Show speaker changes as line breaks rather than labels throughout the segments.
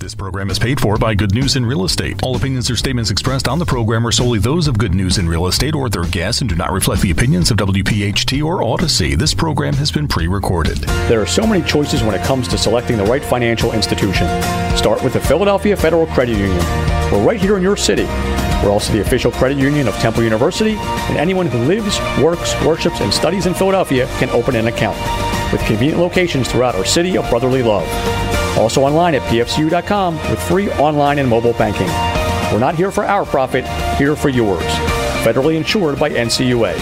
This program is paid for by Good News in Real Estate. All opinions or statements expressed on the program are solely those of Good News in Real Estate or their guests and do not reflect the opinions of WPHT or Audacy. This program has been pre recorded.
There are so many choices when it comes to selecting the right financial institution. Start with the Philadelphia Federal Credit Union. We're right here in your city. We're also the official credit union of Temple University, and anyone who lives, works, worships, and studies in Philadelphia can open an account with convenient locations throughout our city of brotherly love. Also online at pfcu.com with free online and mobile banking. We're not here for our profit, here for yours. Federally insured by NCUA.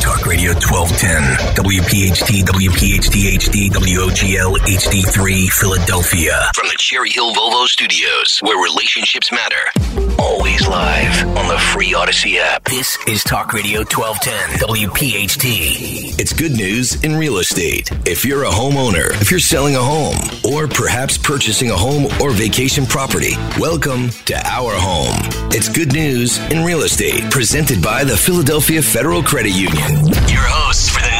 Talk Radio 1210, WPHT, WPHT HD, WOGL HD3, Philadelphia. From the Cherry Hill Volvo Studios, where relationships matter. Always live on the free Audacy app. This is Talk Radio 1210, WPHT. It's good news in real estate. If you're a homeowner, if you're selling a home, or perhaps purchasing a home or vacation property, welcome to our home. It's good news in real estate, presented by the Philadelphia Federal Credit Union. Your hosts for the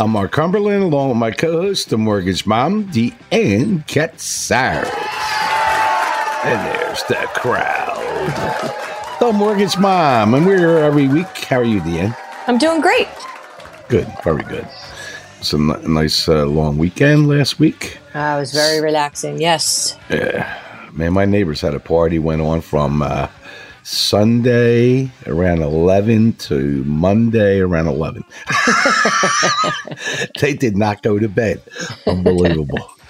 I'm Mark Cumberland, along with my co-host, the mortgage mom, Deanne Katsaris. And there's the crowd. The mortgage mom, and we're here every week. How are you, Deanne?
I'm doing great.
Good, very good. It's a n- nice uh, long weekend last week.
Uh, it was very relaxing. Yes.
Yeah, man, my neighbors had a party went on from uh, Sunday around 11 to Monday around 11. they did not go to bed. Unbelievable.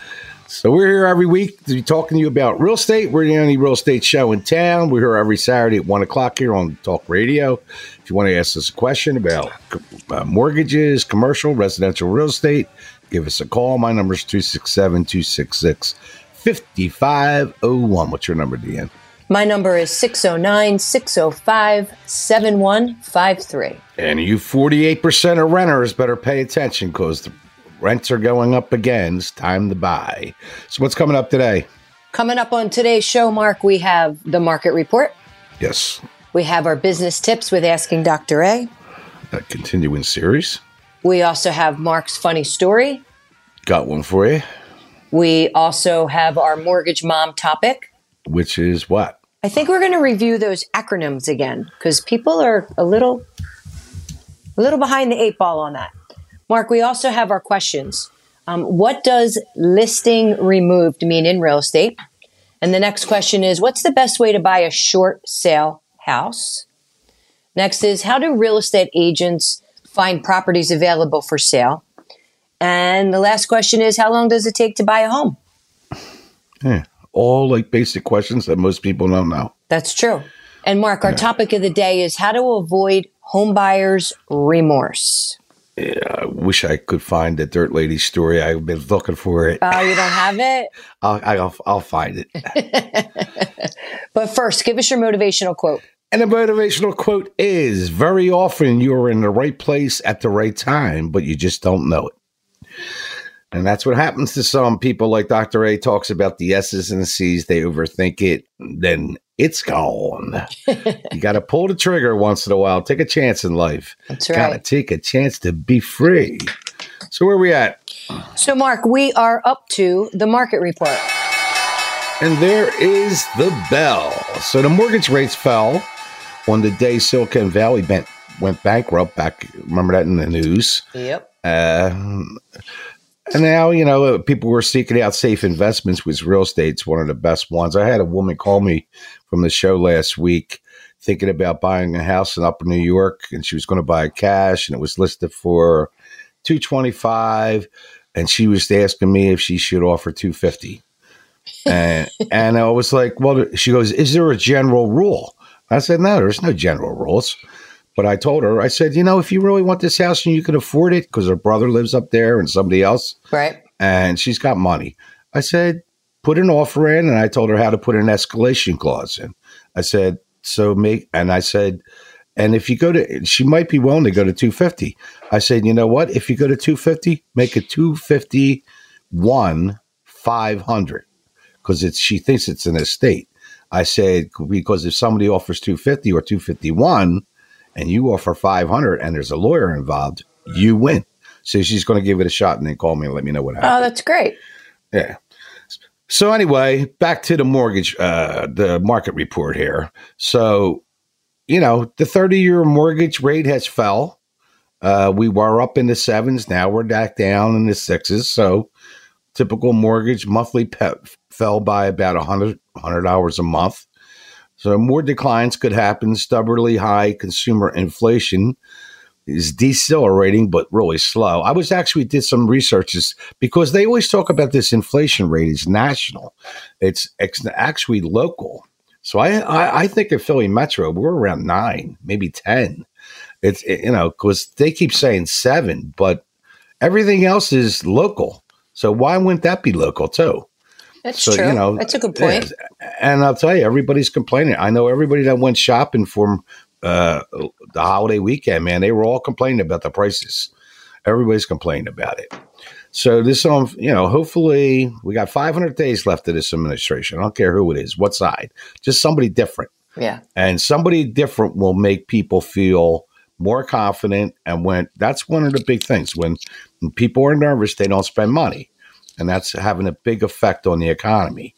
So we're here every week to be talking to you about real estate. We're the only real estate show in town. We're here every Saturday at 1 o'clock here on Talk Radio. If you want to ask us a question about uh, mortgages, commercial, residential real estate, give us a call. My number is 267 266 5501. What's your number, Deanne?
My number is 609 605 7153.
And you 48% of renters better pay attention because the rents are going up again. It's time to buy. So, what's coming up today?
Coming up on today's show, Mark, we have the market report.
Yes,
We have our business tips with Asking Dr. A.
that continuing series.
We also have Mark's funny story.
Got one for you,
We also have our mortgage mom topic.
which is what?
I think we're going to review those acronyms again because people are a little, a little behind the eight ball on that. Mark, we also have our questions. Um, what does listing removed mean in real estate? And the next question is, what's the best way to buy a short sale house? Next is, how do real estate agents find properties available for sale? And the last question is, how long does it take to buy a home?
Yeah, all like basic questions that most people don't know.
That's true. And Mark, our topic of the day is how to avoid home buyers' remorse.
I wish I could find the Dirt Lady story. I've been looking for it.
Oh, you don't have it?
I'll, I'll, I'll find it.
But first, give us your motivational quote.
And the motivational quote is very often you're in the right place at the right time, but you just don't know it. And that's what happens to some people, like Dr. A talks about the S's and the C's. They overthink it, then it's gone. you got to pull the trigger once in a while. Take a chance in life.
That's
Got to take a chance to be free. So, where are we at?
So, Mark, we are up to the market report.
And there is the bell. So the mortgage rates fell on the day Silicon Valley went, went bankrupt. Back, remember that in the news.
Yep.
Uh, and now, you know, uh, people were seeking out safe investments, which real estate's one of the best ones. I had a woman call me from the show last week thinking about buying a house in Upper New York, and she was going to buy cash, and it was listed for two twenty five, and she was asking me if she should offer two fifty. and and I was like, well, she goes, is there a general rule? I said, no, there's no general rules. But I told her, I said, you know, if you really want this house and you can afford it, because her brother lives up there and somebody else,
Right.
and she's got money. I said, put an offer in, and I told her how to put an escalation clause in. I said, so make, and I said, And if you go to, she might be willing to go to 250. I said, you know what? If you go to 250, make it 251 500 because it's she thinks it's an estate. I said because if somebody offers 250 or 251 and you offer 500 and there's a lawyer involved, you win. So she's going to give it a shot and then call me and let me know what happened.
Oh, that's great.
Yeah. So anyway, back to the mortgage, uh, the market report here. So, you know, the 30 year mortgage rate has fell. Uh, we were up in the sevens. Now we're back down in the sixes. So typical mortgage monthly pe- fell by about 100, 100 hours a month. So more declines could happen. Stubbornly high consumer inflation is decelerating, but really slow. I was actually did some researches because they always talk about this inflation rate is national. It's, actually local. So I, I, I think in Philly Metro we're around nine, maybe ten. It's eh, you know because they keep saying seven, but everything else is local. So why wouldn't that be local too?
That's
So,
true.
you know,
that's a good point.
And I'll tell you, everybody's complaining. I know everybody that went shopping for uh, the holiday weekend, man, they were all complaining about the prices. Everybody's complaining about it. So this, um, you know, hopefully we got 500 days left of this administration. I don't care who it is, what side, just somebody different.
Yeah.
And somebody different will make people feel more confident. And when that's one of the big things when people are nervous, they don't spend money. And that's having a big effect on the economy.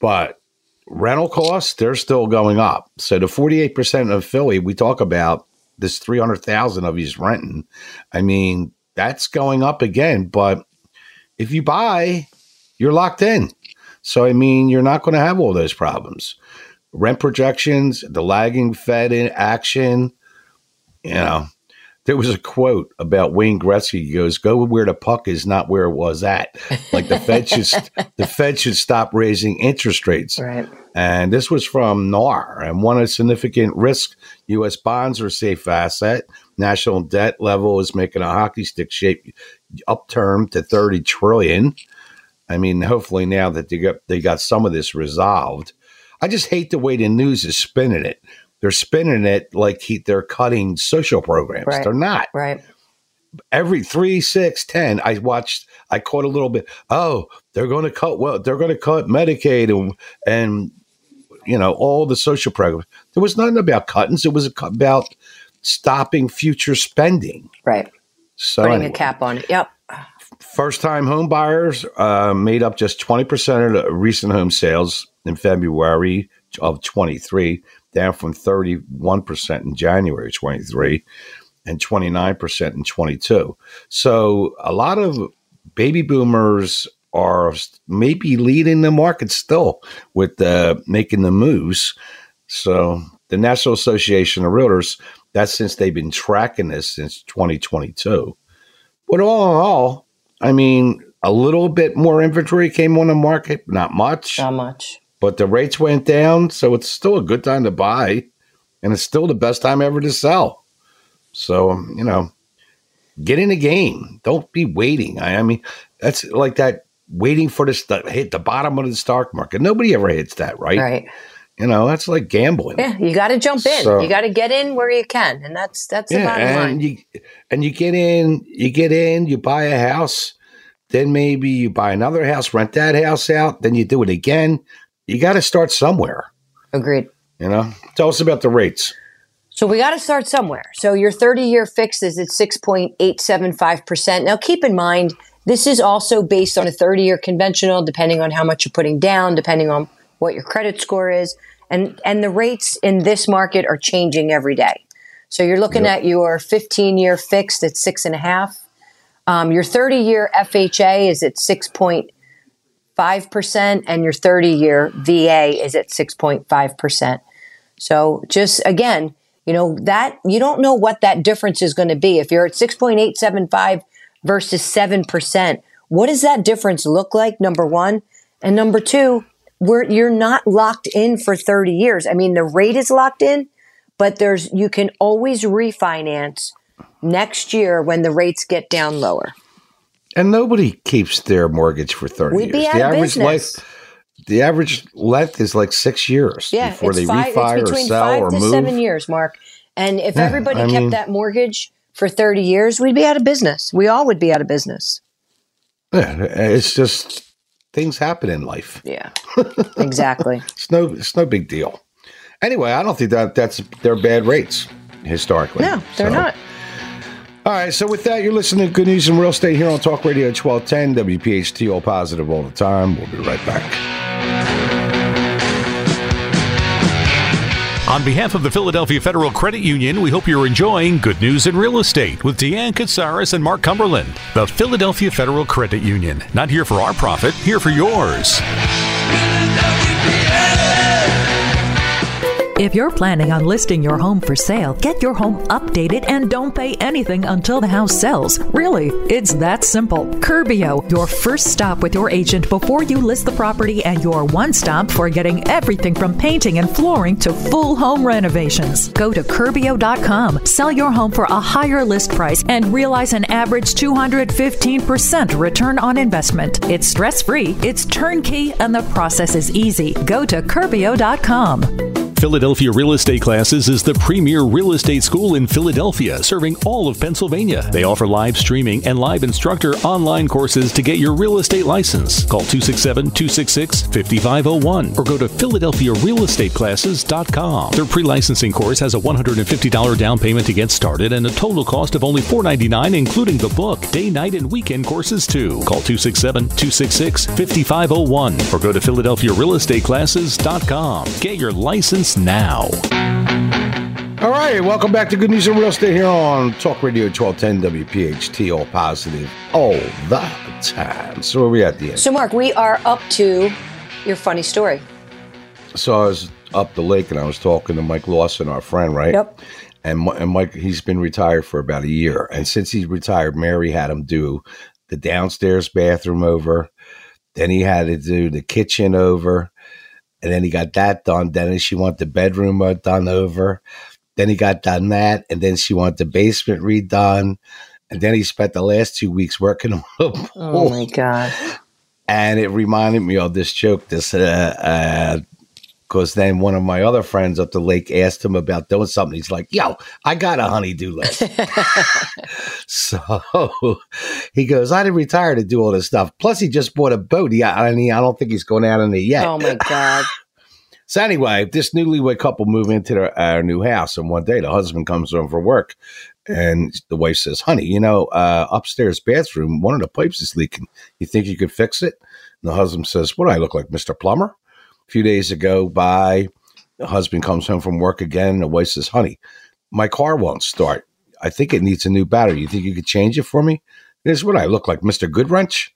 But rental costs, they're still going up. So the 48% of Philly, we talk about this 300,000 of he's renting. I mean, that's going up again. But if you buy, you're locked in. So, I mean, you're not going to have all those problems. Rent projections, the lagging Fed in action, you know, there was a quote about Wayne Gretzky. He goes, "Go where the puck is, not where it was at." Like the Fed should, the Fed should stop raising interest rates.
Right.
And this was from NAR. And one of significant risk: U.S. bonds are a safe asset. National debt level is making a hockey stick shape upturn to thirty trillion. I mean, hopefully now that they got they got some of this resolved. I just hate the way the news is spinning it. They're spinning it like he, they're cutting social programs.
Right.
They're not.
Right.
Every three, six, ten, I watched. I caught a little bit. Oh, they're going to cut. Well, they're going to cut Medicaid and and you know all the social programs. There was nothing about cuttings. It was about stopping future spending.
Right.
So
Putting
anyway
a cap on it. Yep.
first time home buyers uh, made up just 20% of the recent home sales in February of 23, down from 31% in January 23 and 29% in 22. So a lot of baby boomers are maybe leading the market still with uh, making the moves. So the National Association of Realtors, that's since they've been tracking this since 2022. But all in all, I mean, a little bit more inventory came on the market, not much,
Not much.
But the rates went down. So it's still a good time to buy, and it's still the best time ever to sell. So, you know, get in the game. Don't be waiting. I, I mean, that's like that waiting for the st- hit the bottom of the stock market. Nobody ever hits that, right?
Right.
You know, that's like gambling.
Yeah. You got to jump in.
So-
you got to get in where you can, and that's that's the bottom
and
line.
you and you get in, you get in, you buy a house, then maybe you buy another house, rent that house out, then you do it again. You got to start somewhere,
Agreed.
you know. Tell us about the rates.
So we got to start somewhere. So your 30 year fix is at 6.875%. Now keep in mind, this is also based on a 30 year conventional, depending on how much you're putting down, depending on what your credit score is. And, and the rates in this market are changing every day. So you're looking at your 15 year fixed at six and a half. Um, your 30 year FHA is at 6.5%, and your 30 year VA is at 6.5%. So just again, you know, that you don't know what that difference is going to be. If you're at 6.875 versus 7%, what does that difference look like? Number one. And number two, where you're not locked in for 30 years. I mean, the rate is locked in, but there's, you can always refinance next year when the rates get down lower.
And nobody keeps their mortgage for thirty
We'd
years.
be out
the
of
average
business.
life, the average length is like six years
Yeah,
before they
five,
refi or sell
five
or
to
move.
seven years, Mark. And if
Yeah,
everybody
I
kept
mean-
that mortgage for 30 years, we'd be out of business. We all would be out of business.
Yeah, it's just things happen in life.
Yeah. exactly.
It's no, it's no big deal. Anyway, I don't think that that's they're bad rates historically.
No, they're
So-
not.
All right, so with that, you're listening to Good News in Real Estate here on Talk Radio 1210, WPHT, all positive all the time. We'll be right back.
On behalf of the Philadelphia Federal Credit Union, we hope you're enjoying Good News in Real Estate with Deanne Katsaris and Mark Cumberland. The Philadelphia Federal Credit Union. Not here for our profit, here for yours.
If you're planning on listing your home for sale, get your home updated and don't pay anything until the house sells. Really, it's that simple. Curbio, your first stop with your agent before you list the property and your one stop for getting everything from painting and flooring to full home renovations. Go to Curbio.com, sell your home for a higher list price, and realize an average 215% return on investment. It's stress free, it's turnkey, and the process is easy. Go to Curbio.com.
Philadelphia Real Estate Classes is the premier real estate school in Philadelphia, serving all of Pennsylvania. They offer live streaming and live instructor online courses to get your real estate license. Call 267 266 5501 or go to PhiladelphiaRealEstateClasses.com. Their pre licensing course has a $150 down payment to get started and a total cost of only 499, including the book, day, night, and weekend courses, too. Call 267 266 5501 or go to PhiladelphiaRealEstateClasses.com. Get your license now.
All right, welcome back to Good News in Real Estate here on Talk Radio 1210 WPHT, all positive all the time. So where we at the end?
So, Mark, we are up to your funny story.
So I was up the lake and I was talking to Mike Lawson, our friend, right?
Yep.
And, and Mike, he's been retired for about a year. And since he's retired, Mary had him do the downstairs bathroom over. Then he had to do the kitchen over. And then he got that done. Then she wanted the bedroom done over. Then he got done that. And then she wanted the basement redone. And then he spent the last two weeks working on the pool
Oh, my God.
and it reminded me of this joke. This, uh, uh, because then one of my other friends up the lake asked him about doing something. He's like, "Yo, I got a honeydew list." so he goes, "I didn't retire to do all this stuff. Plus, he just bought a boat. He, I mean, I don't think he's going out in it yet."
Oh, my God.
So anyway, this newlywed couple move into their our new house, and one day the husband comes home from work, and the wife says, "Honey, you know, uh, upstairs bathroom, one of the pipes is leaking. You think you could fix it?" And the husband says, "What do I look like, Mister Plumber?" Few days ago, by the husband comes home from work again. And the wife says, "Honey, my car won't start. I think it needs a new battery. You think you could change it for me?" This what I look like, Mister Goodwrench.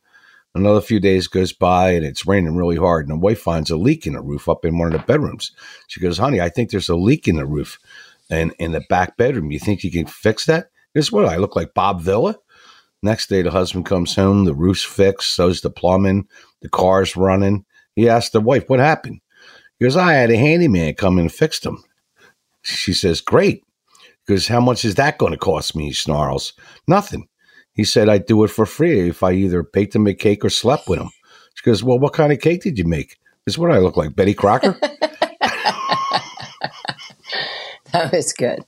Another few days goes by and it's raining really hard, and the wife finds a leak in the roof up in one of the bedrooms. She goes, "Honey, I think there's a leak in the roof, and in the back bedroom. You think you can fix that?" This what I look like, Bob Vila. Next day, the husband comes home, the roof's fixed, so's the plumbing, the car's running. He asks the wife, "What happened?" He goes, "I had a handyman come and fixed them." She says, "Great." He goes, "How much is that going to cost me?" He snarls, "Nothing." He said, I'd do it for free if I either baked him a cake or slept with him. She goes, Well, what kind of cake did you make? Is what I look like, Betty Crocker.
That was good.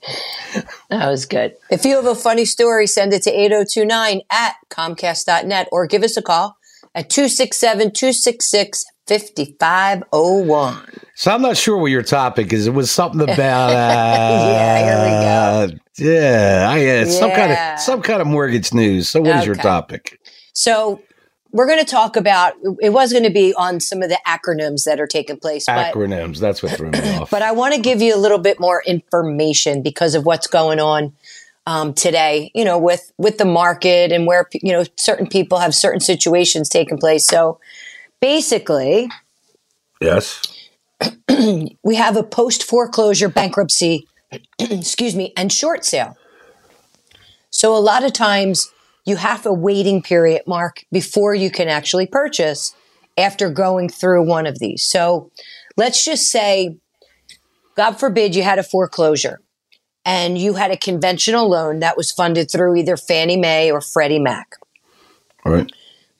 That was good. If you have a funny story, send it to 8029 at comcast.net or give us a call at 267 266 5501.
so I'm not sure what your topic is. It was something about uh,
Yeah, here we go.
Yeah, I, uh, some kind
Yeah.
of some kind of mortgage news. So what is your topic?
So, we're going to talk about it was going to be on some of the acronyms that are taking place, but
Acronyms. That's what threw me off.
but I want to give you a little bit more information because of what's going on um, today. You know, with with the market and where you know certain people have certain situations taking place. So basically,
yes.
we have a post foreclosure bankruptcy, excuse me, and short sale. So a lot of times you have a waiting period, Mark, before you can actually purchase after going through one of these. So let's just say, God forbid, you had a foreclosure and you had a conventional loan that was funded through either Fannie Mae or Freddie Mac.
All right.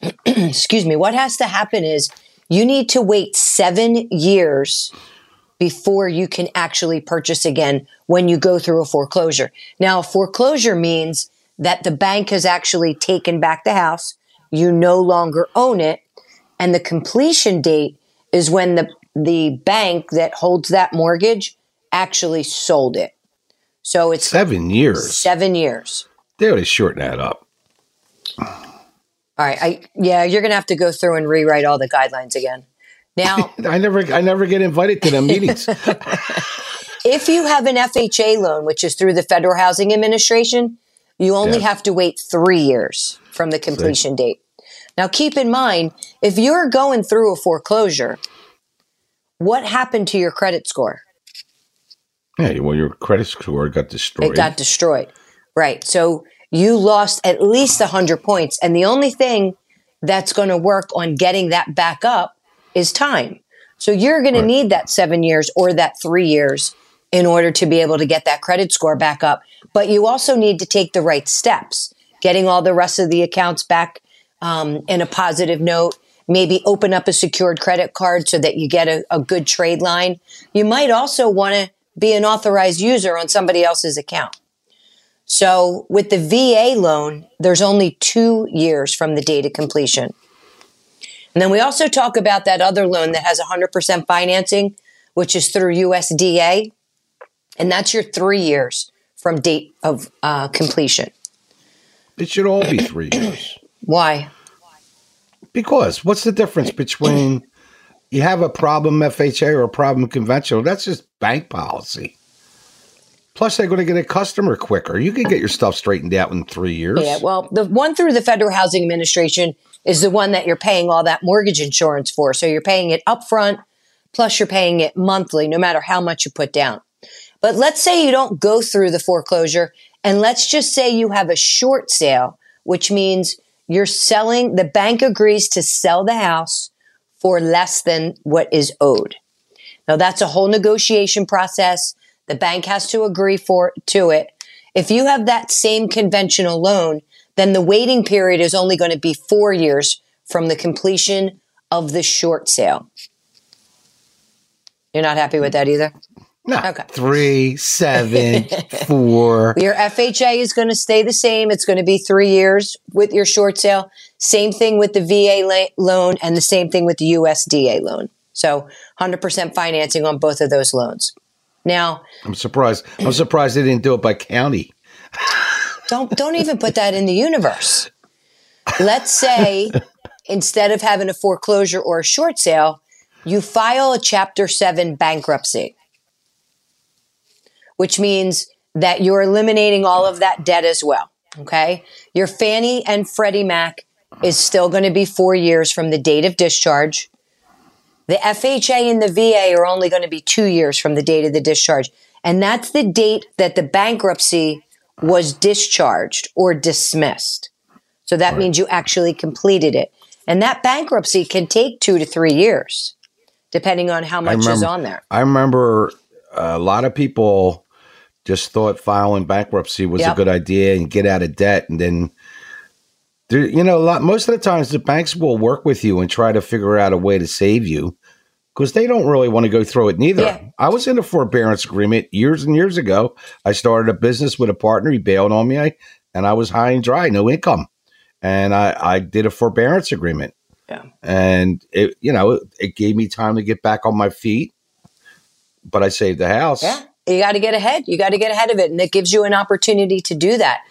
Excuse me. What has to happen is you need to wait seven years before you can actually purchase again when you go through a foreclosure. Now, a foreclosure means that the bank has actually taken back the house. You no longer own it. And the completion date is when the, the bank that holds that mortgage actually sold it. So it's
seven years.
Seven years.
They ought to shorten that up.
All right. I yeah, you're gonna have to go through and rewrite all the guidelines again. Now
I never I never get invited to the meetings.
if you have an FHA loan, which is through the Federal Housing Administration, you only have to wait three years from the completion See. date. Now keep in mind, if you're going through a foreclosure, what happened to your credit score?
Yeah, well, your credit score got destroyed.
It got destroyed. Right. So you lost at least 100 points. And the only thing that's going to work on getting that back up is time. So you're going right. to need that seven years or that three years in order to be able to get that credit score back up. But you also need to take the right steps, getting all the rest of the accounts back um, in a positive note. Maybe open up a secured credit card so that you get a, a good trade line. You might also want to be an authorized user on somebody else's account. So with the VA loan, there's only two years from the date of completion. And then we also talk about that other loan that has 100% financing, which is through USDA. And that's your three years from date of uh, completion.
It should all be three years.
Why?
Because what's the difference between you have a problem FHA or a problem conventional? That's just bank policy. Plus, they're going to get a customer quicker. You can get your stuff straightened out in three years.
Yeah, well, the one through the Federal Housing Administration is the one that you're paying all that mortgage insurance for. So you're paying it upfront, plus you're paying it monthly, no matter how much you put down. But let's say you don't go through the foreclosure, and let's just say you have a short sale, which means you're selling, the bank agrees to sell the house for less than what is owed. Now, that's a whole negotiation process. The bank has to agree for to it. If you have that same conventional loan, then the waiting period is only going to be four years from the completion of the short sale. You're not happy with that either?
No. Okay. Three, seven, four.
Your FHA is going to stay the same. It's going to be three years with your short sale. Same thing with the VA la- loan and the same thing with the USDA loan. So 100% financing on both of those loans. Now,
I'm surprised. I'm surprised they didn't do it by county.
don't don't even put that in the universe. Let's say instead of having a foreclosure or a short sale, you file a chapter 7 bankruptcy. Which means that you're eliminating all of that debt as well, okay? Your Fannie and Freddie Mac is still going to be 4 years from the date of discharge. The FHA and the VA are only going to be two years from the date of the discharge. And that's the date that the bankruptcy was discharged or dismissed. So that right. means you actually completed it. And that bankruptcy can take two to three years, depending on how much
remember,
is on there.
I remember uh, a lot of people just thought filing bankruptcy was yep. a good idea and get out of debt. And then, you know, a lot, most of the times the banks will work with you and try to figure out a way to save you because they don't really want to go through it neither. Yeah. I was in a forbearance agreement years and years ago. I started a business with a partner. He bailed on me, I, and I was high and dry, no income, and I, I did a forbearance agreement.
Yeah,
and it you know it, it gave me time to get back on my feet, but I saved the house.
Yeah, you got to get ahead. You got to get ahead of it, and it gives you an opportunity to do that.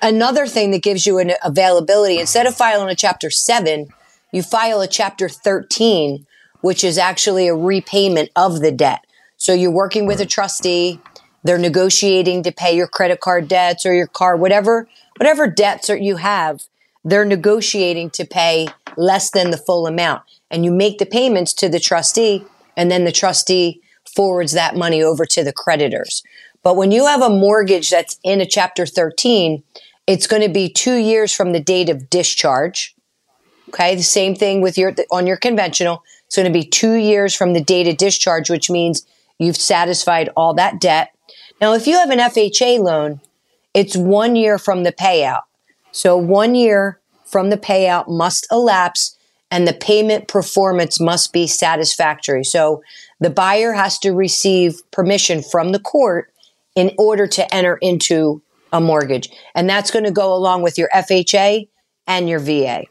Another thing that gives you an availability instead of filing a chapter seven, you file a chapter thirteen which is actually a repayment of the debt. So you're working with a trustee, they're negotiating to pay your credit card debts or your car, whatever, whatever debts you have, they're negotiating to pay less than the full amount. And you make the payments to the trustee, and then the trustee forwards that money over to the creditors. But when you have a mortgage that's in a chapter 13, it's going to be two years from the date of discharge. Okay. The same thing with your, on your conventional. It's going to be two years from the date of discharge, which means you've satisfied all that debt. Now, if you have an FHA loan, it's one year from the payout. So one year from the payout must elapse. and the payment performance must be satisfactory. So the buyer has to receive permission from the court in order to enter into a mortgage. And that's going to go along with your FHA and your VA.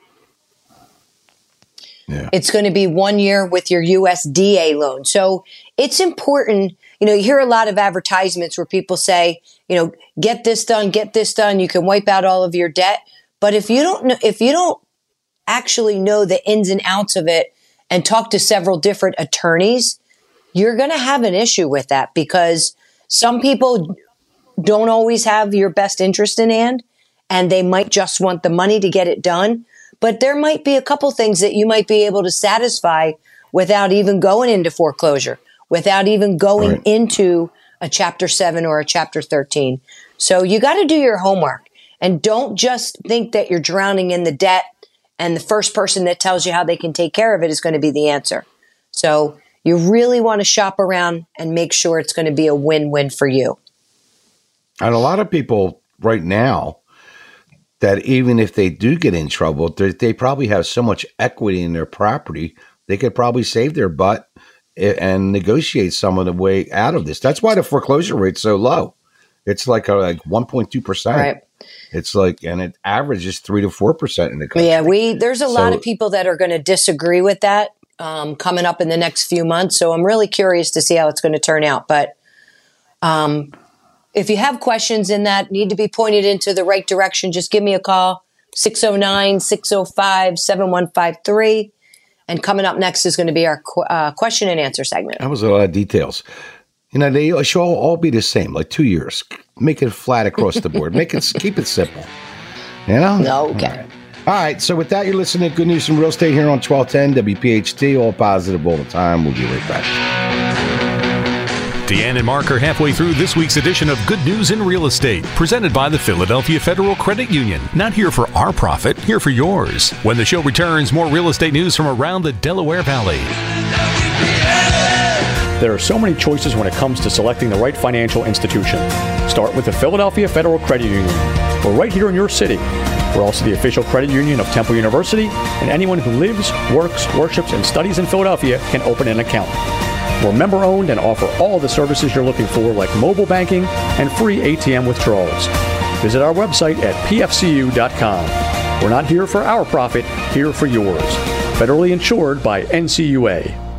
Yeah. It's going to be one year with your USDA loan. So it's important. You know, you hear a lot of advertisements where people say, you know, get this done, get this done. You can wipe out all of your debt. But if you don't know, if you don't actually know the ins and outs of it and talk to several different attorneys, you're going to have an issue with that because some people don't always have your best interest in hand and they might just want the money to get it done. But there might be a couple things that you might be able to satisfy without even going into foreclosure, without even going right. into a chapter seven or a chapter 13. So you got to do your homework and don't just think that you're drowning in the debt and the first person that tells you how they can take care of it is going to be the answer. So you really want to shop around and make sure it's going to be a win win for you.
And a lot of people right now that even if they do get in trouble, they probably have so much equity in their property, they could probably save their butt and negotiate some of the way out of this. That's why the foreclosure rate's so low. It's like a, like 1.2 percent. It's like, and it averages three to four percent in the country.
Yeah, we there's a so, lot of people that are going to disagree with that um, coming up in the next few months. So I'm really curious to see how it's going to turn out. But um, if you have questions in that need to be pointed into the right direction, just give me a call 609 605 7153. And coming up next is going to be our qu- uh, question and answer segment.
That was a lot of details. You know, they should all, all be the same, like two years. Make it flat across the board. Make it keep it simple. You know?
No, okay.
All right. all right. So with that, you're listening to Good News from Real Estate here on 1210 WPHT. All positive all the time. We'll be right back.
Deanne and Mark are halfway through this week's edition of Good News in Real Estate, presented by the Philadelphia Federal Credit Union. Not here for our profit, here for yours. When the show returns, more real estate news from around the Delaware Valley.
There are so many choices when it comes to selecting the right financial institution. Start with the Philadelphia Federal Credit Union. We're right here in your city. We're also the official credit union of Temple University, and anyone who lives, works, worships, and studies in Philadelphia can open an account. We're member owned and offer all the services you're looking for, like mobile banking and free ATM withdrawals. Visit our website at pfcu.com. We're not here for our profit, here for yours. Federally insured by NCUA.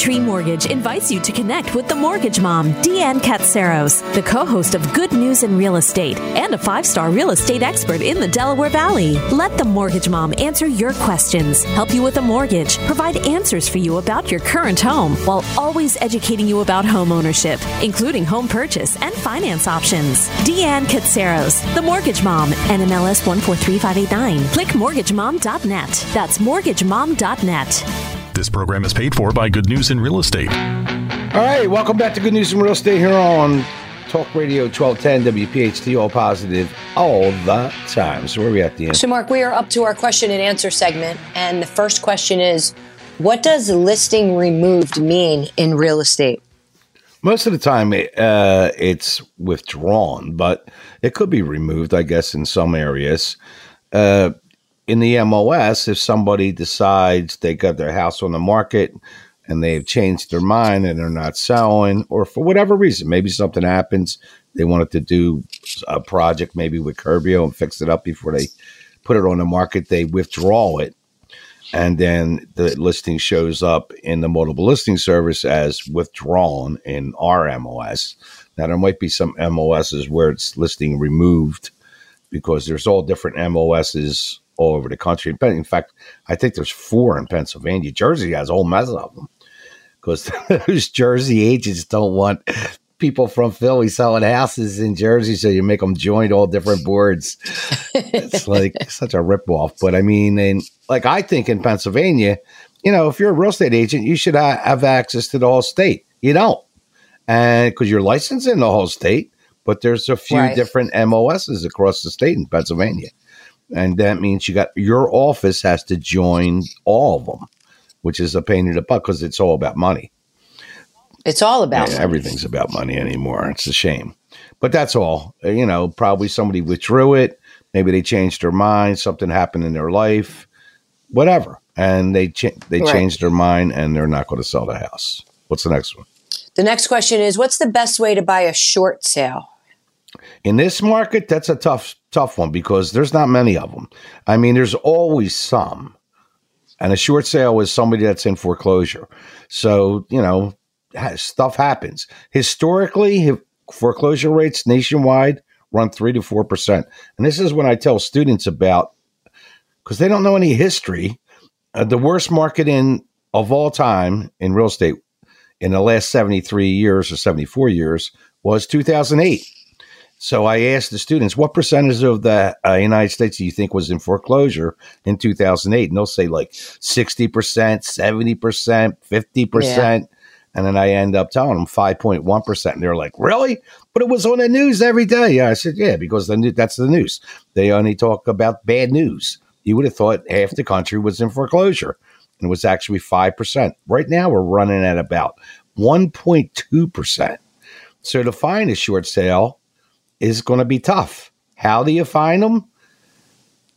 Tree Mortgage invites you to connect with the mortgage mom, Deanne Katsaros, the co host of Good News in Real Estate and a five star real estate expert in the Delaware Valley. Let the mortgage mom answer your questions, help you with a mortgage, provide answers for you about your current home, while always educating you about home ownership, including home purchase and finance options. Deanne Katsaros, the mortgage mom, NMLS 143589. Click mortgagemom.net. That's mortgagemom.net.
This program is paid for by Good News in Real Estate.
All right, welcome back to Good News in Real Estate here on Talk Radio 1210 WPHT, all positive all the time. So, where are we at the end?
So, Mark, we are up to our question and answer segment. And the first question is What does listing removed mean in real estate?
Most of the time, uh, it's withdrawn, but it could be removed, I guess, in some areas. Uh, in the MLS, if somebody decides they got their house on the market and they've changed their mind and they're not selling, or for whatever reason, maybe something happens, they wanted to do a project maybe with Curbio and fix it up before they put it on the market, they withdraw it. And then the listing shows up in the multiple listing service as withdrawn in our MLS. Now, there might be some MLSs where it's listing removed because there's all different MLSs all over the country. In fact, I think there's four in Pennsylvania. Jersey has a whole mess of them because those Jersey agents don't want people from Philly selling houses in Jersey, so you make them join all different boards. it's like such a ripoff. But I mean, and like I think in Pennsylvania, you know, if you're a real estate agent, you should have access to the whole state. You don't, and because you're licensed in the whole state, but there's a few right. different MLSs across the state in Pennsylvania and that means you got your office has to join all of them, which is a pain in the butt because it's all about money.
It's all about
yeah, everything's about money anymore. It's a shame, but that's all. You know, probably somebody withdrew it. Maybe they changed their mind. Something happened in their life. whatever, and they cha- they
Right.
changed their mind and they're not going to sell the house. What's the next one?
The next question is what's the best way to buy a short sale?
In this market, that's a tough tough one because there's not many of them. I mean, there's always some. And a short sale is somebody that's in foreclosure. So, you know, stuff happens. Historically, foreclosure rates nationwide run 3 to 4%. And this is when I tell students about cuz they don't know any history. Uh, the worst market in of all time in real estate in the last 73 years or 74 years was 2008. So I asked the students, what percentage of the uh, United States do you think was in foreclosure in 2008? And they'll say like 60%, 70%, 50%. And then I end up telling them 5.1%. And they're like, really? But it was on the news every day. Yeah, I said, yeah, because the new, that's the news. They only talk about bad news. You would have thought half the country was in foreclosure. And it was actually 5%. Right now, we're running at about 1.2%. So to find a short sale is going to be tough. How do you find them?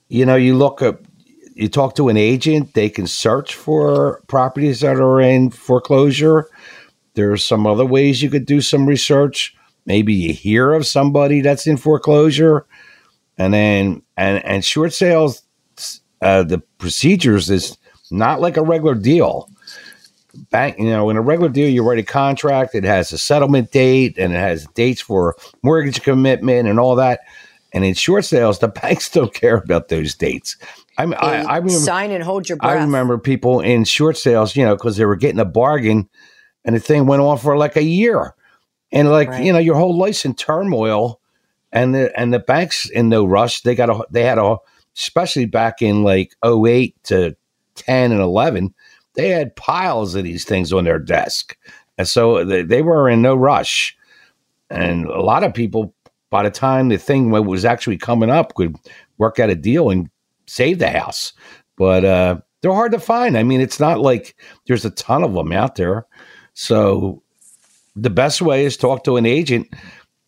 You know, you look up, you talk to an agent, they can search for properties that are in foreclosure. There's some other ways you could do some research. Maybe you hear of somebody that's in foreclosure. And then, and, and short sales, uh, the procedures is not like a regular deal bank you know in a regular deal you write a contract it has a settlement date and it has dates for mortgage commitment and all that and in short sales the banks don't care about those dates i mean I, I remember
Sign and hold your breath.
I remember people in short sales, you know, because they were getting a bargain and the thing went on for like a year. And like,
Right.
you know, your whole life's in turmoil and the and the banks in no rush. They got a they had a especially back in like 08 to 10 and 11, they had piles of these things on their desk. And so they, they were in no rush. And a lot of people by the time the thing was actually coming up could work out a deal and save the house but uh, they're hard to find. I mean, it's not like there's a ton of them out there. So the best way is talk to an agent.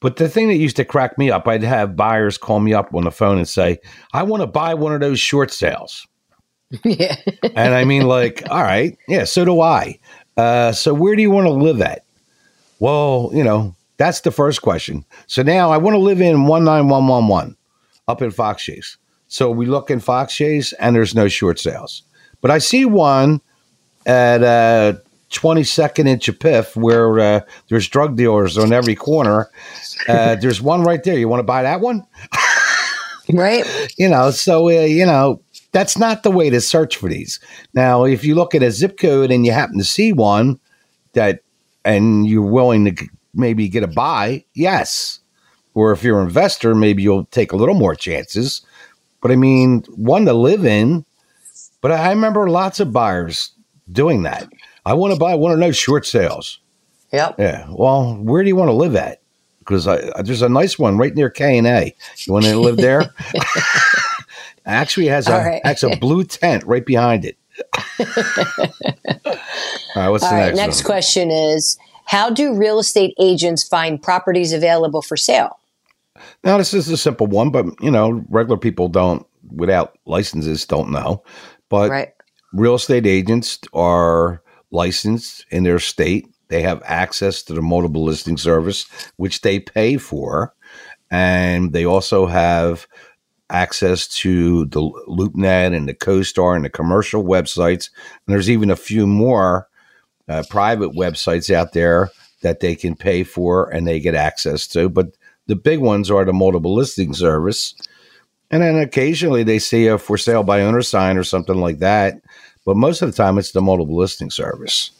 But the thing that used to crack me up, I'd have buyers call me up on the phone and say, "I want to buy one of those short sales."
yeah.
And I mean, like, all right, yeah, so do I. Uh, so where do you want to live at? Well, you know, that's the first question. So now I want to live in one nine one one one up in Fox Chase. So we look in Fox Chase and there's no short sales. But I see one at uh, 22nd and Chapiff where uh, there's drug dealers on every corner. Uh, there's one right there. You want to buy that one?
Right?
you know, so, uh, you know, that's not the way to search for these. Now, if you look at a zip code and you happen to see one that, and you're willing to maybe get a buy, yes. Or if you're an investor, maybe you'll take a little more chances. But I mean, one to live in. But I remember lots of buyers doing that. I want to buy one of those short sales.
Yep.
Yeah. Well, where do you want to live at? Because there's a nice one right near K and A. You want to live there? Actually, it has a
right.
has a blue tent right behind it. All right. What's
All
the
right.
next,
Next
one?
question is How do real estate agents find properties available for sale?
Now, this is a simple one, but you know, regular people don't, without licenses, don't know. But
Right.
real estate agents are licensed in their state. They have access to the multiple listing service, which they pay for. And they also have access to the LoopNet and the CoStar and the commercial websites. And there's even a few more uh, private websites out there that they can pay for and they get access to. But the big ones are the multiple listing service. And then occasionally they see a for sale by owner sign or something like that. But most of the time it's the multiple listing service.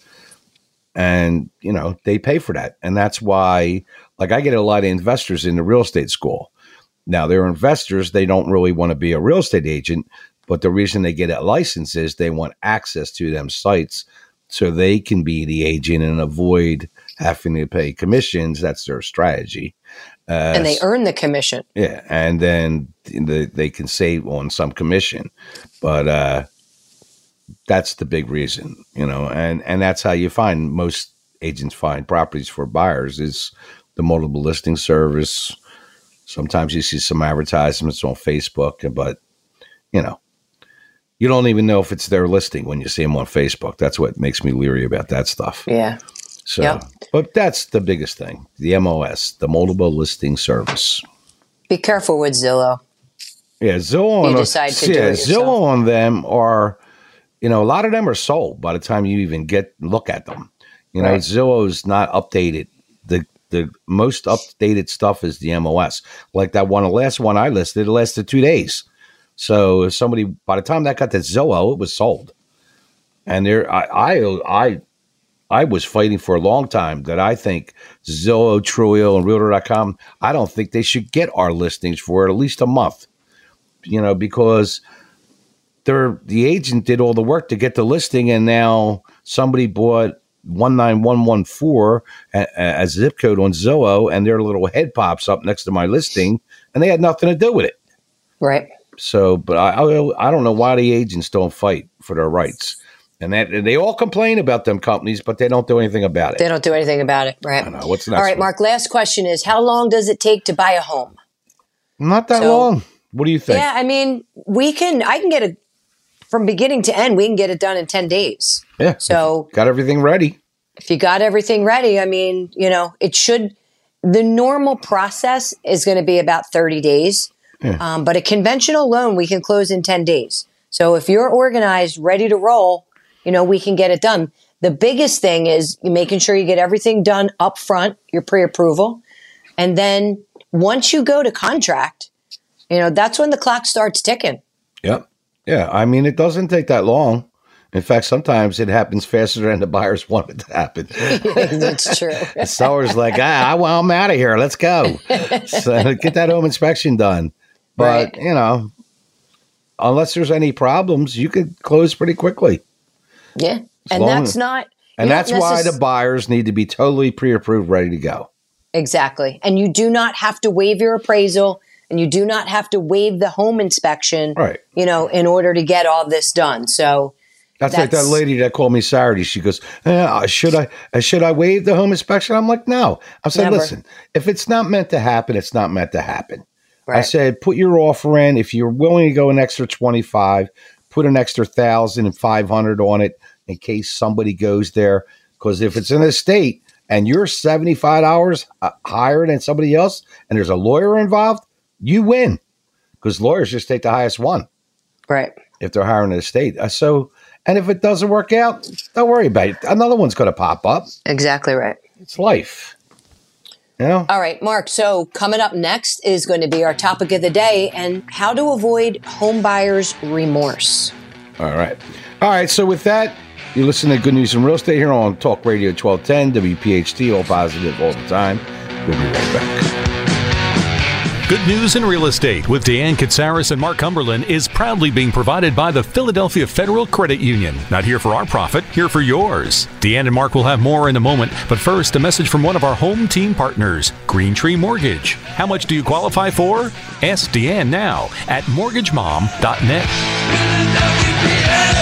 And, you know, they pay for that. And that's why, like, I get a lot of investors in the real estate school. Now, they're investors. They don't really want to be a real estate agent. But the reason they get a license is they want access to them sites so they can be the agent and avoid having to pay commissions. That's their strategy. Uh,
And they earn the commission.
yeah, and then the, they can save on some commission, but uh, that's the big reason, you know, and and that's how you find most agents find properties for buyers is the multiple listing service. Sometimes you see some advertisements on Facebook, but you know, you don't even know if it's their listing when you see them on Facebook. That's what makes me leery about that stuff.
Yeah.
So,
Yep.
but that's the biggest thing the MLS, the multiple listing service.
Be careful with Zillow.
Yeah, Zillow
You
on
decide to do
yeah,
it.
Zillow on them are, you know, a lot of them are sold by the time you even get look at them. You know,
Right.
Zillow's not updated. The most updated stuff is the MLS. Like that one, the last one I listed, it lasted two days. So somebody by the time that got to Zillow, it was sold. And there, I, I, I, I was fighting for a long time that I think Zillow, Trulia, and Realtor.com. I don't think they should get our listings for at least a month. You know, because they're the agent did all the work to get the listing, and now somebody bought one nine one one four as zip code on Zillow, and their little head pops up next to my listing, and they had nothing to do with it.
Right.
So, but I, I, I don't know why the agents don't fight for their rights, and that and they all complain about them companies, but they don't do anything about it.
They don't do anything about it. Right.
I know. What's next
All right,
one?
Mark. Last question is How long does it take to buy a home?
Not that
So-
long. What do you think?
Yeah, I mean, we can, I can get it from beginning to end, we can get it done in 10 days.
Yeah.
So
got everything ready.
if you got everything ready, I mean, you know, it should, the normal process is going to be about 30 days. Um, but a conventional loan, we can close in 10 days. So if you're organized, ready to roll, you know, we can get it done. The biggest thing is making sure you get everything done up front, your pre approval. And then once you go to contract, you know, that's when the clock starts ticking.
Yep. Yeah. I mean, it doesn't take that long. In fact, sometimes it happens faster than the buyers want it to happen.
That's true.
the seller's like, ah, well, I'm out of here. Let's go. so get that home inspection done. But,
Right.
you know, unless there's any problems, you could close pretty quickly.
Yeah. And
long-
that's not.
And that's why the buyers need to be totally pre approved, ready to go.
Exactly. And you do not have to waive your appraisal and you do not have to waive the home inspection,
Right.
you know, in order to get all this done. So,
That's, like that lady that called me Saturday. She goes, eh, "Should I uh, should I waive the home inspection?" I'm like, "No." I said,
Never.
"Listen, if it's not meant to happen, it's not meant to happen." I said, "Put your offer in. If you're willing to go an extra twenty five, put an extra thousand and five hundred on it in case somebody goes there. Because if it's in a state and you're seventy five dollars uh, higher than somebody else, and there's a lawyer involved, you win because lawyers just take the highest one."
right.
if they're hiring an estate. Uh, So, and if it doesn't work out, don't worry about it. Another one's going to pop up.
Exactly right.
It's life. You know?
All right, Mark. So, coming up next is going to be our topic of the day and how to avoid home buyers' remorse.
All right. All right. So, with that, you listen to Good News in Real Estate here on Talk Radio 1210, WPHT, all positive all the time. We'll be right back.
Good News in Real Estate with Deanne Katsaris and Mark Cumberland is proudly being provided by the Philadelphia Federal Credit Union. Not here for our profit, here for yours. Deanne and Mark will have more in a moment, but first, a message from one of our home team partners, Green Tree Mortgage. How much do you qualify for? Ask Deanne now at mortgagemom.net.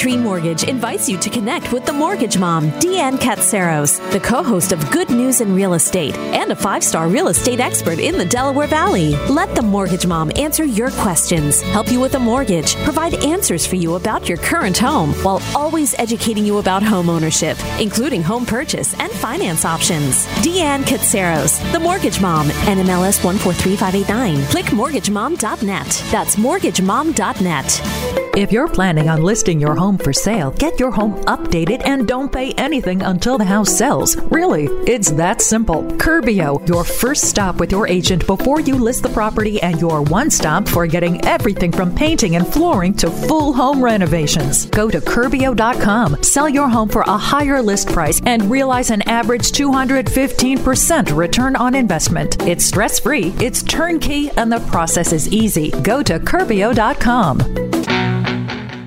Tree Mortgage invites you to connect with the mortgage mom, Deanne Katsaros, the co host of Good News in Real Estate and a five star real estate expert in the Delaware Valley. Let the mortgage mom answer your questions, help you with a mortgage, provide answers for you about your current home, while always educating you about home ownership, including home purchase and finance options. Deanne Katsaros, the mortgage mom, NMLS 143589. Click mortgagemom.net. That's mortgagemom.net.
If you're planning on listing your home for sale, get your home updated and don't pay anything until the house sells. Really, it's that simple. Curbio, your first stop with your agent before you list the property and your one stop for getting everything from painting and flooring to full home renovations. Go to Curbio.com, sell your home for a higher list price, and realize an average 215% return on investment. It's stress free, it's turnkey, and the process is easy. Go to Curbio.com.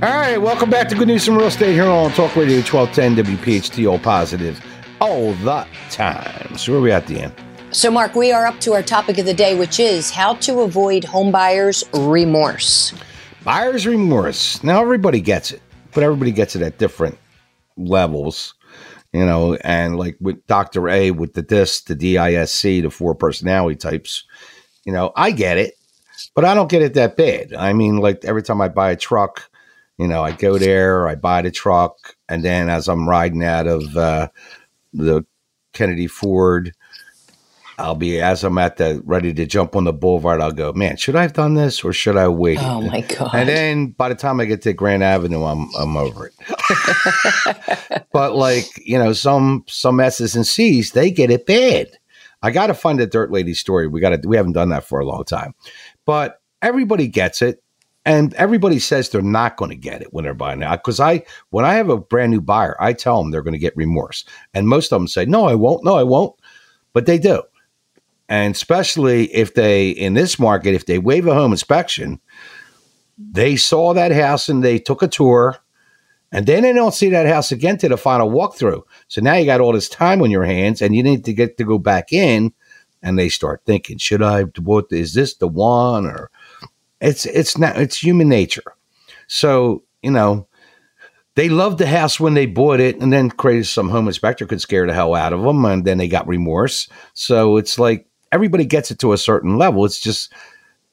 All right. Welcome back to Good News from Real Estate here on Talk Radio 1210, WPHT, all positive all the time. So, where we at the end?
So, Mark, we are up to our topic of the day, which is how to avoid home buyers' remorse.
Buyer's remorse. Now everybody gets it, but everybody gets it at different levels, you know. And like with Dr. A, with the DISC, the DISC, the four personality types, you know, I get it. but I don't get it that bad. I mean, like every time I buy a truck, you know, I go there, I buy the truck, and then as I'm riding out of uh, the Kennedy Ford, I'll be as I'm at the ready to jump on the boulevard. I'll go, man, should I have done this or should I wait?
Oh my god!
And then by the time I get to Grand Avenue, I'm I'm over it. but like you know, some some S's and C's they get it bad. I got to find a dirt lady story. We got to. We haven't done that for a long time, but everybody gets it, and everybody says they're not going to get it when they're buying it. Because I, when I have a brand new buyer, I tell them they're going to get remorse, and most of them say, "No, I won't. No, I won't," but they do. And especially if they, in this market, if they waive a home inspection, they saw that house and they took a tour, and then they don't see that house again to the final walkthrough. So now you got all this time on your hands, and you need to get to go back in, and they start thinking, should I? What is this the one? Or it's it's not. It's human nature. So you know, they loved the house when they bought it, and then crazy some home inspector could scare the hell out of them, and then they got remorse. So it's like everybody gets it to a certain level. It's just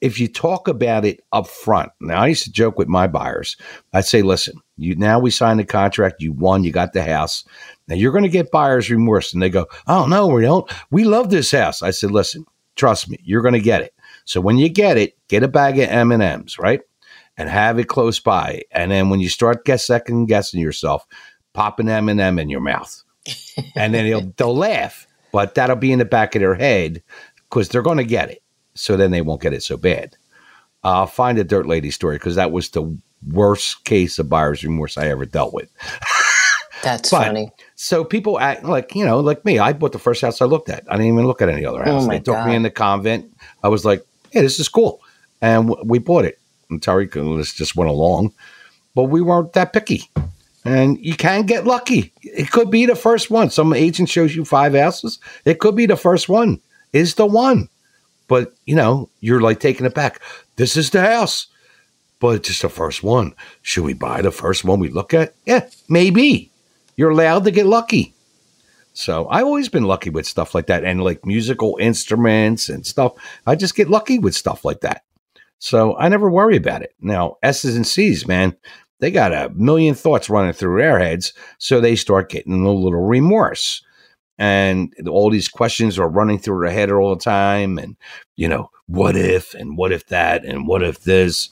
if you talk about it up front. Now, I used to joke with my buyers. I'd say, listen, you now we signed the contract, you won, you got the house. Now you're going to get buyer's remorse. And they go, oh, no, we don't. We love this house. I said, listen, trust me, you're going to get it. So when you get it, get a bag of M&Ms, right? And have it close by. And then when you start guess second guessing yourself, pop an M&M in your mouth. and then they'll laugh, but that'll be in the back of their head because they're going to get it. So then they won't get it so bad. I'll find a Dirt Lady story because that was the worst case of buyer's remorse I ever dealt with.
That's but, funny.
So people act like, you know, like me. I bought the first house I looked at. I didn't even look at any other house. Oh they took me in the convent. I was like, hey, this is cool. And we bought it. And Tariq uh, just went along. But we weren't that picky. And you can get lucky. It could be the first one. Some agent shows you five houses. It could be the first one is the one. But, you know, you're like taking it back. This is the house, but it's just the first one. Should we buy the first one we look at? Yeah, maybe. You're allowed to get lucky. So I've always been lucky with stuff like that and like musical instruments and stuff. I just get lucky with stuff like that. So I never worry about it. Now, S's and C's, man, they got a million thoughts running through their heads. So they start getting a little remorse and all these questions are running through their head all the time and you know what if and what if that and what if this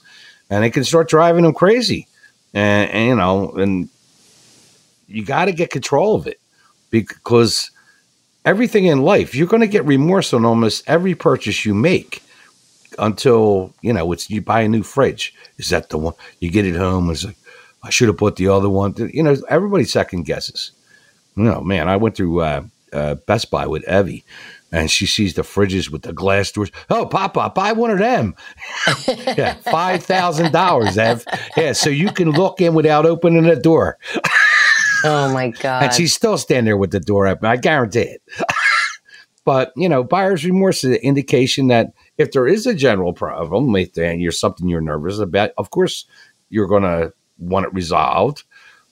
and it can start driving them crazy and, and you know and you got to get control of it because everything in life you're going to get remorse on almost every purchase you make until you know it's you buy a new fridge is that the one you get it home it's like i should have bought the other one you know everybody second guesses no man i went through uh, uh, Best Buy with Evie, and she sees the fridges with the glass doors. Oh, Papa, buy one of them. yeah, five thousand dollars, Ev. Yeah, so you can look in without opening the door.
oh my god!
And she's still standing there with the door open. I guarantee it. but you know, buyer's remorse is an indication that if there is a general problem, if uh, you're something you're nervous about, of course you're going to want it resolved.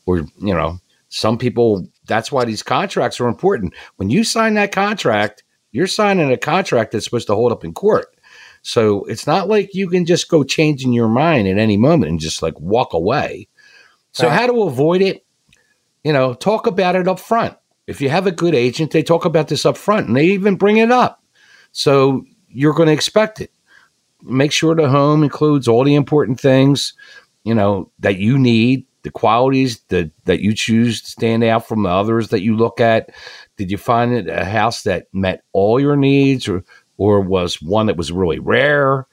Or you know, some people that's why these contracts are important. When you sign that contract, you're signing a contract that's supposed to hold up in court. So it's not like you can just go changing your mind at any moment and just like walk away. So right. how to avoid it? You know, talk about it up front. If you have a good agent, they talk about this up front and they even bring it up. So you're going to expect it. Make sure the home includes all the important things, you know, that you need the qualities that, that you choose to stand out from the others that you look at? Did you find it a house that met all your needs or, or was one that was really rare?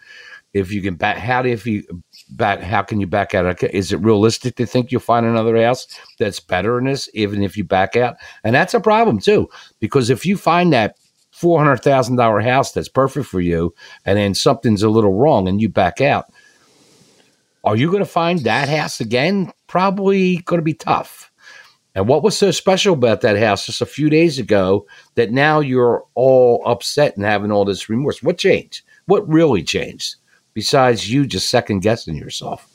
If you can back, how do if you back, how can you back out? Is it realistic to think you'll find another house that's better than this, even if you back out? And that's a problem too, because if you find that four hundred thousand dollar house that's perfect for you, and then something's a little wrong and you back out, are you going to find that house again? Probably going to be tough. And what was so special about that house just a few days ago that now you're all upset and having all this remorse? What changed? What really changed besides you just second guessing yourself?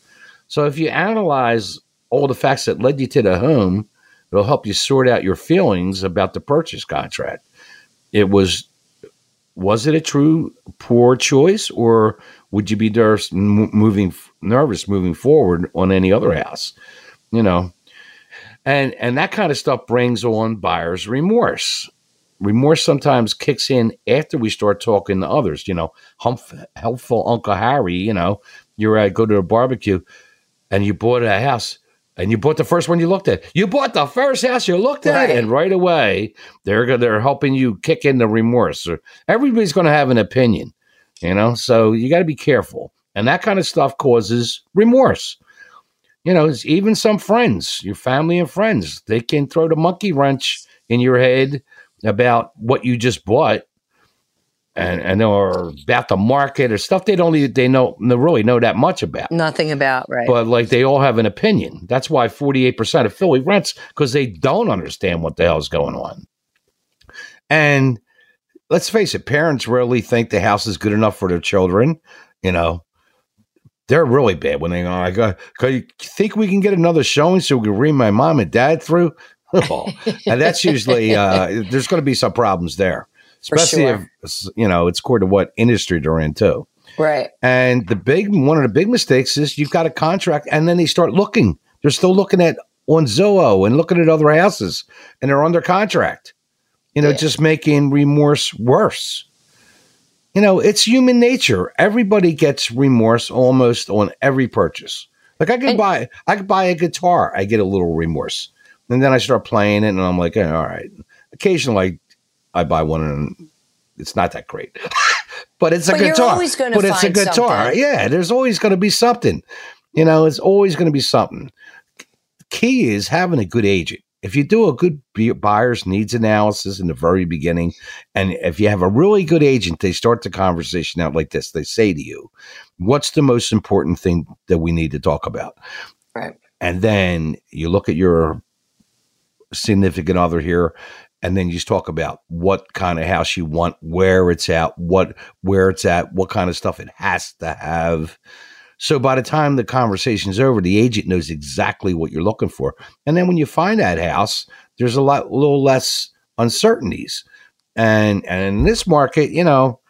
So if you analyze all the facts that led you to the home, it'll help you sort out your feelings about the purchase contract. It was was it a true poor choice, or would you be nervous moving nervous moving forward on any other house? You know, and and that kind of stuff brings on buyer's remorse. Remorse sometimes kicks in after we start talking to others. You know, humph, helpful Uncle Harry. You know, you're at go to a barbecue, and you bought a house and you bought the first one you looked at. You bought the first house you looked at, right. and right away they're they're helping you kick in the remorse. Or Everybody's going to have an opinion, you know. So you got to be careful, and that kind of stuff causes remorse. You know, even some friends, your family and friends, they can throw the monkey wrench in your head about what you just bought and and or about the market or stuff they don't they know they really know that much about.
Nothing about right.
But like they all have an opinion. That's why forty eight percent of Philly rents because they don't understand what the hell is going on. And let's face it, parents rarely think the house is good enough for their children. You know, they're really bad when they go, I go, you think we can get another showing so we can read my mom and dad through? Oh, and that's usually, uh, there's going to be some problems there especially sure. if you know it's core to what industry they're in too.
Right.
And the big one of the big mistakes is you've got a contract, and then they start looking. They're still looking at on Zillow and looking at other houses, and they're under contract. You know, yeah. just making remorse worse. You know, it's human nature. Everybody gets remorse almost on every purchase. Like I could and, buy, I could buy a guitar. I get a little remorse, and then I start playing it, and I'm like, all right. Occasionally, I buy one and it's not that great. but it's a but guitar. but it's a guitar. Something. Yeah, there's always going to be something. You know, it's always going to be something. Key is having a good agent. If you do a good buyer's needs analysis in the very beginning, and if you have a really good agent, they start the conversation out like this. They say to you, What's the most important thing that we need to talk about?
Right.
And then you look at your significant other here and then you just talk about what kind of house you want, where it's at, what where it's at, what kind of stuff it has to have. So by the time the conversation's over, the agent knows exactly what you're looking for. And then when you find that house, there's a lot little less uncertainties. And and in this market, you know,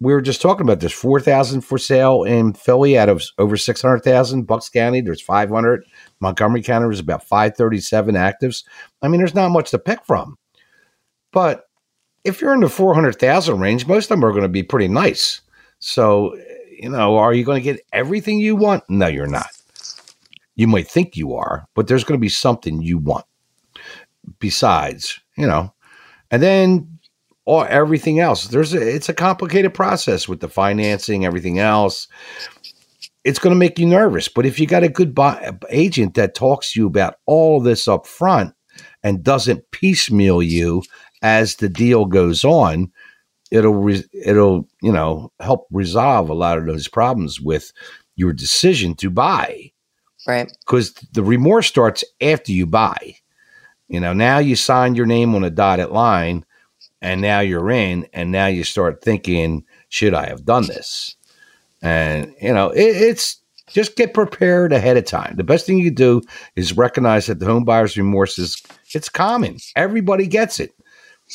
we were just talking about there's 4,000 for sale in Philly out of over 600,000. Bucks County, there's 500. Montgomery County is about 537 actives. I mean, there's not much to pick from. But if you're in the 400,000 range, most of them are going to be pretty nice. So, you know, are you going to get everything you want? No, you're not. You might think you are, but there's going to be something you want besides, you know. And then or everything else. There's a, it's a complicated process with the financing, everything else. It's going to make you nervous, but if you got a good buy, agent that talks to you about all this up front and doesn't piecemeal you as the deal goes on, it'll re- it'll you know help resolve a lot of those problems with your decision to buy.
Right.
Because the remorse starts after you buy. You know, now you sign your name on a dotted line and now you're in and now you start thinking, should I have done this? And you know, it, it's just get prepared ahead of time. The best thing you do is recognize that the home buyer's remorse is it's common. Everybody gets it.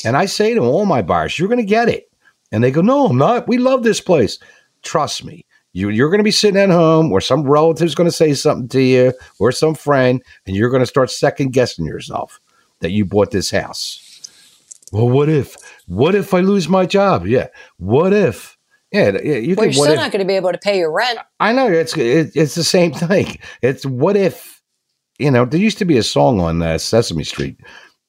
And I say to all my buyers, you're going to get it. And they go, no, I'm not. We love this place. Trust me. You, you're going to be sitting at home or some relative's going to say something to you or some friend, and you're going to start second guessing yourself that you bought this house. Well, what if? What if I lose my job? Yeah. What if? Yeah,
you well, you're still if, not going to be able to pay your rent.
I know it's it, it's the same thing. It's what if, you know, there used to be a song on uh, Sesame Street.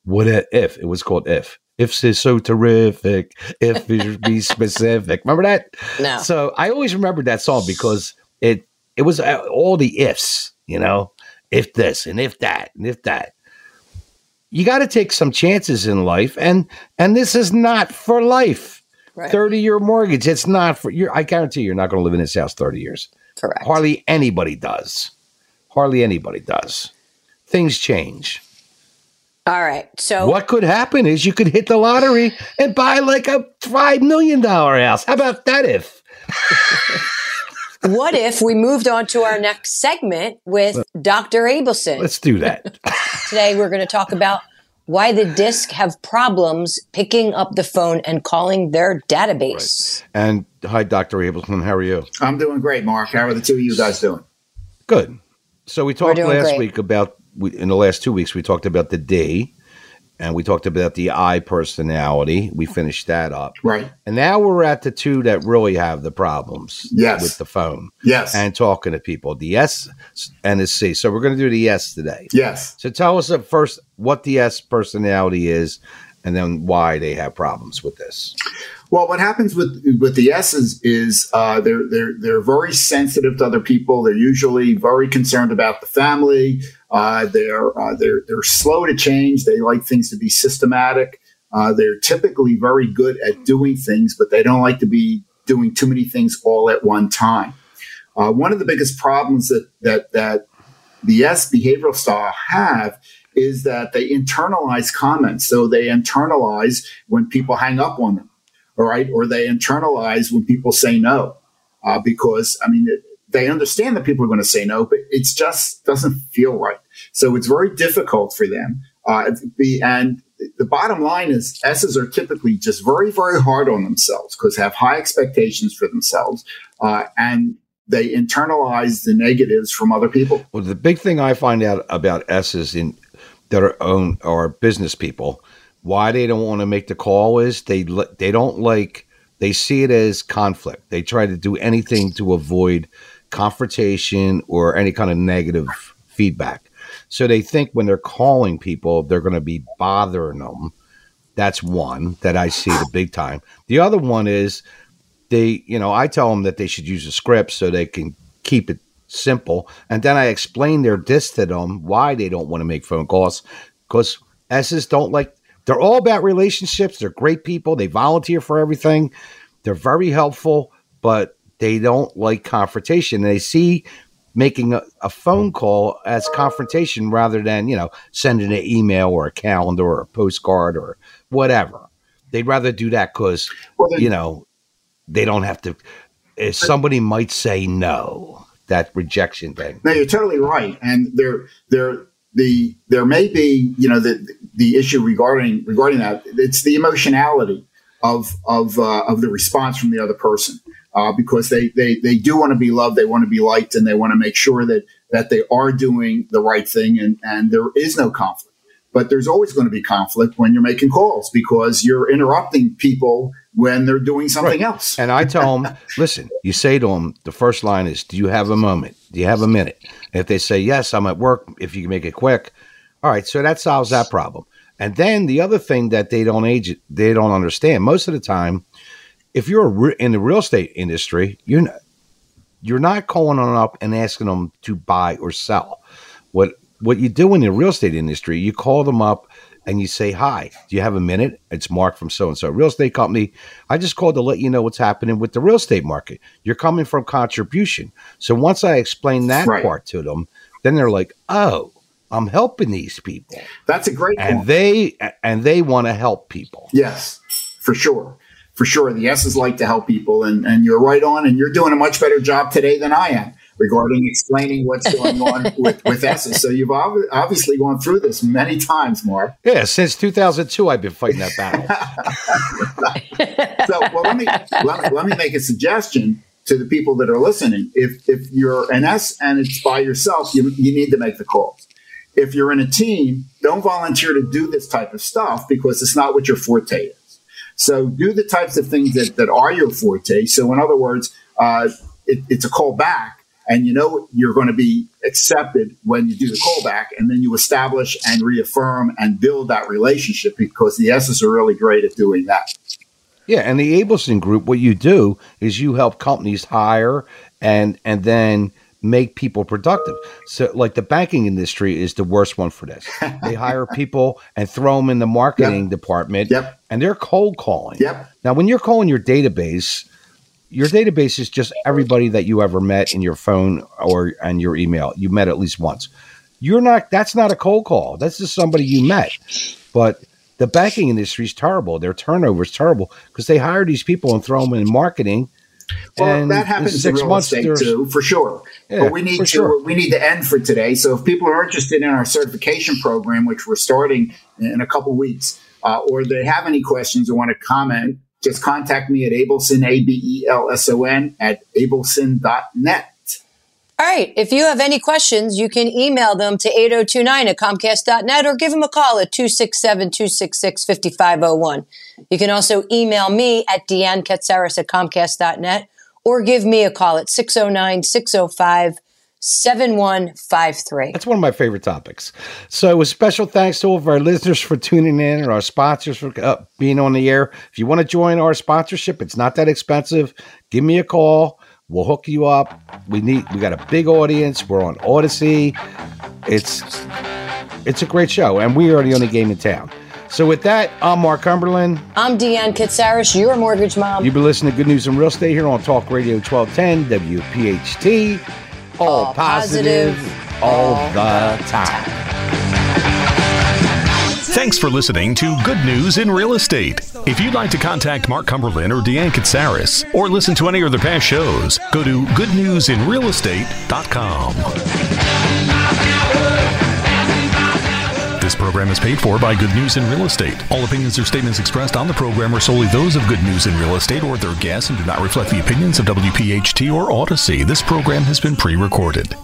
What if it was called if if is so terrific, if it be specific. Remember that?
No.
So I always remembered that song because it it was uh, all the ifs, you know, if this and if that and if that. You got to take some chances in life, and and this is not for life. Right. Thirty year mortgage. It's not for you. I guarantee you're not going to live in this house thirty years.
Correct.
Hardly anybody does. Hardly anybody does. Things change.
All right. So
what could happen is you could hit the lottery and buy like a five million dollar house. How about that if?
what if we moved on to our next segment with Dr. Abelson?
Let's do that.
Today we're going to talk about why the disk have problems picking up the phone and calling their database.
Right. And hi, Dr. Abelson. How are you?
I'm doing great, Mark. How are the two of you guys doing?
Good. So we talked last great. week about, we, in the last two weeks, we talked about the D and we talked about the I personality. We finished that up.
Right.
And now we're at the two that really have the problems
yes.
with the phone.
Yes.
And talking to people. The S and the C. So we're going to do the S today.
Yes.
So tell us at first what the S personality is and then why they have problems with this.
Well, what happens with with the S's is uh, they're they're they're very sensitive to other people. They're usually very concerned about the family. Uh, they're uh, they're they're slow to change. They like things to be systematic. Uh, they're typically very good at doing things, but they don't like to be doing too many things all at one time. Uh, one of the biggest problems that that that the S behavioral style have is that they internalize comments. So they internalize when people hang up on them, all right, or they internalize when people say no, uh, because I mean. It, they understand that people are going to say no, but it just doesn't feel right. So it's very difficult for them. Uh, the, and the bottom line is S's are typically just very, very hard on themselves because they have high expectations for themselves. Uh, and they internalize the negatives from other people.
Well, the big thing I find out about S's in that are own or business people, why they don't want to make the call is they they don't like they see it as conflict. They try to do anything to avoid confrontation or any kind of negative feedback. So they think when they're calling people, they're going to be bothering them. That's one that I see the big time. The other one is they, you know, I tell them that they should use a script so they can keep it simple. And then I explain their diss to them why they don't want to make phone calls because S's don't like, they're all about relationships. They're great people. They volunteer for everything. They're very helpful, but they don't like confrontation. They see making a, a, phone call as confrontation rather than, you know, sending an email or a calendar or a postcard or whatever. They'd rather do that because, well, you know, they don't have to. If somebody might say no, that rejection thing.
No, you're totally right. And there, there, the there may be, you know, the the issue regarding regarding that. It's the emotionality of of uh, of the response from the other person uh, because they, they, they do want to be loved, they want to be liked, and they want to make sure that, that they are doing the right thing and, and there is no conflict. But there's always going to be conflict when you're making calls because you're interrupting people when they're doing something right. else.
And I tell them, listen, you say to them, the first line is, Do you have a moment? Do you have a minute? And if they say, Yes, I'm at work, if you can make it quick, all right, so that solves that problem. And then the other thing that they don't age, they don't understand most of the time, if you're in the real estate industry, you're not, you're not calling them up and asking them to buy or sell. What what you do in the real estate industry, you call them up and you say, "Hi, do you have a minute? It's Mark from so and so real estate company. I just called to let you know what's happening with the real estate market. You're coming from contribution. So once I explain that right. part to them, then they're like, "Oh, I'm helping these people."
That's a great
and
point.
they and they want to help people.
Yes, for sure for sure, the S's like to help people, and, and you're right on, and you're doing a much better job today than I am regarding explaining what's going on with, with S's. So you've ob- obviously gone through this many times, Mark.
Yeah, since 2002, I've been fighting that battle.
so, well, let me let, let me make a suggestion to the people that are listening. If if you're an S and it's by yourself, you, you need to make the calls. If you're in a team, don't volunteer to do this type of stuff because it's not what your forte is. So do the types of things that, that are your forte. So in other words, uh, it, it's a call back and you know you're going to be accepted when you do the callback and then you establish and reaffirm and build that relationship because the S's are really great at doing that.
Yeah, and the Abelson Group, what you do is you help companies hire and and then make people productive. So, like the banking industry is the worst one for this. they hire people and throw them in the marketing yep. department,
yep.
and they're cold calling.
Yep.
Now, when you're calling your database, your database is just everybody that you ever met in your phone or and your email. You met at least once. You're not. That's not a cold call. That's just somebody you met. But the banking industry is terrible. Their turnover is terrible because they hire these people and throw them in marketing
Well, that happens in real estate too, for sure. Yeah, but we need to sure. we need to end for today. So if people are interested in our certification program, which we're starting in a couple weeks, uh, or they have any questions or want to comment, just contact me at Abelson, A B E L S O N, at abelson.net.
All right. If you have any questions, you can email them to 8029 at comcast.net or give them a call at 267 266 5501. You can also email me at Deanne Katsaris at comcast.net or give me a call at 609 605 7153.
That's one of my favorite topics. So, a special thanks to all of our listeners for tuning in and our sponsors for uh, being on the air. If you want to join our sponsorship, it's not that expensive. Give me a call. We'll hook you up. We need we got a big audience. We're on Audacy. It's it's a great show, and we are the only game in town. So with that, I'm Mark Cumberland.
I'm Deanne Katsaris, your mortgage mom.
You've been listening to Good News and Real Estate here on Talk Radio 1210 WPHT. All, all positive, positive, all, all the time. time.
Thanks for listening to Good News in Real Estate. If you'd like to contact Mark Cumberland or Deanne Katsaris or listen to any of their past shows, go to goodnewsinrealestate.com. This program is paid for by Good News in Real Estate. All opinions or statements expressed on the program are solely those of Good News in Real Estate or their guests and do not reflect the opinions of WPHT or Audacy. This program has been pre recorded.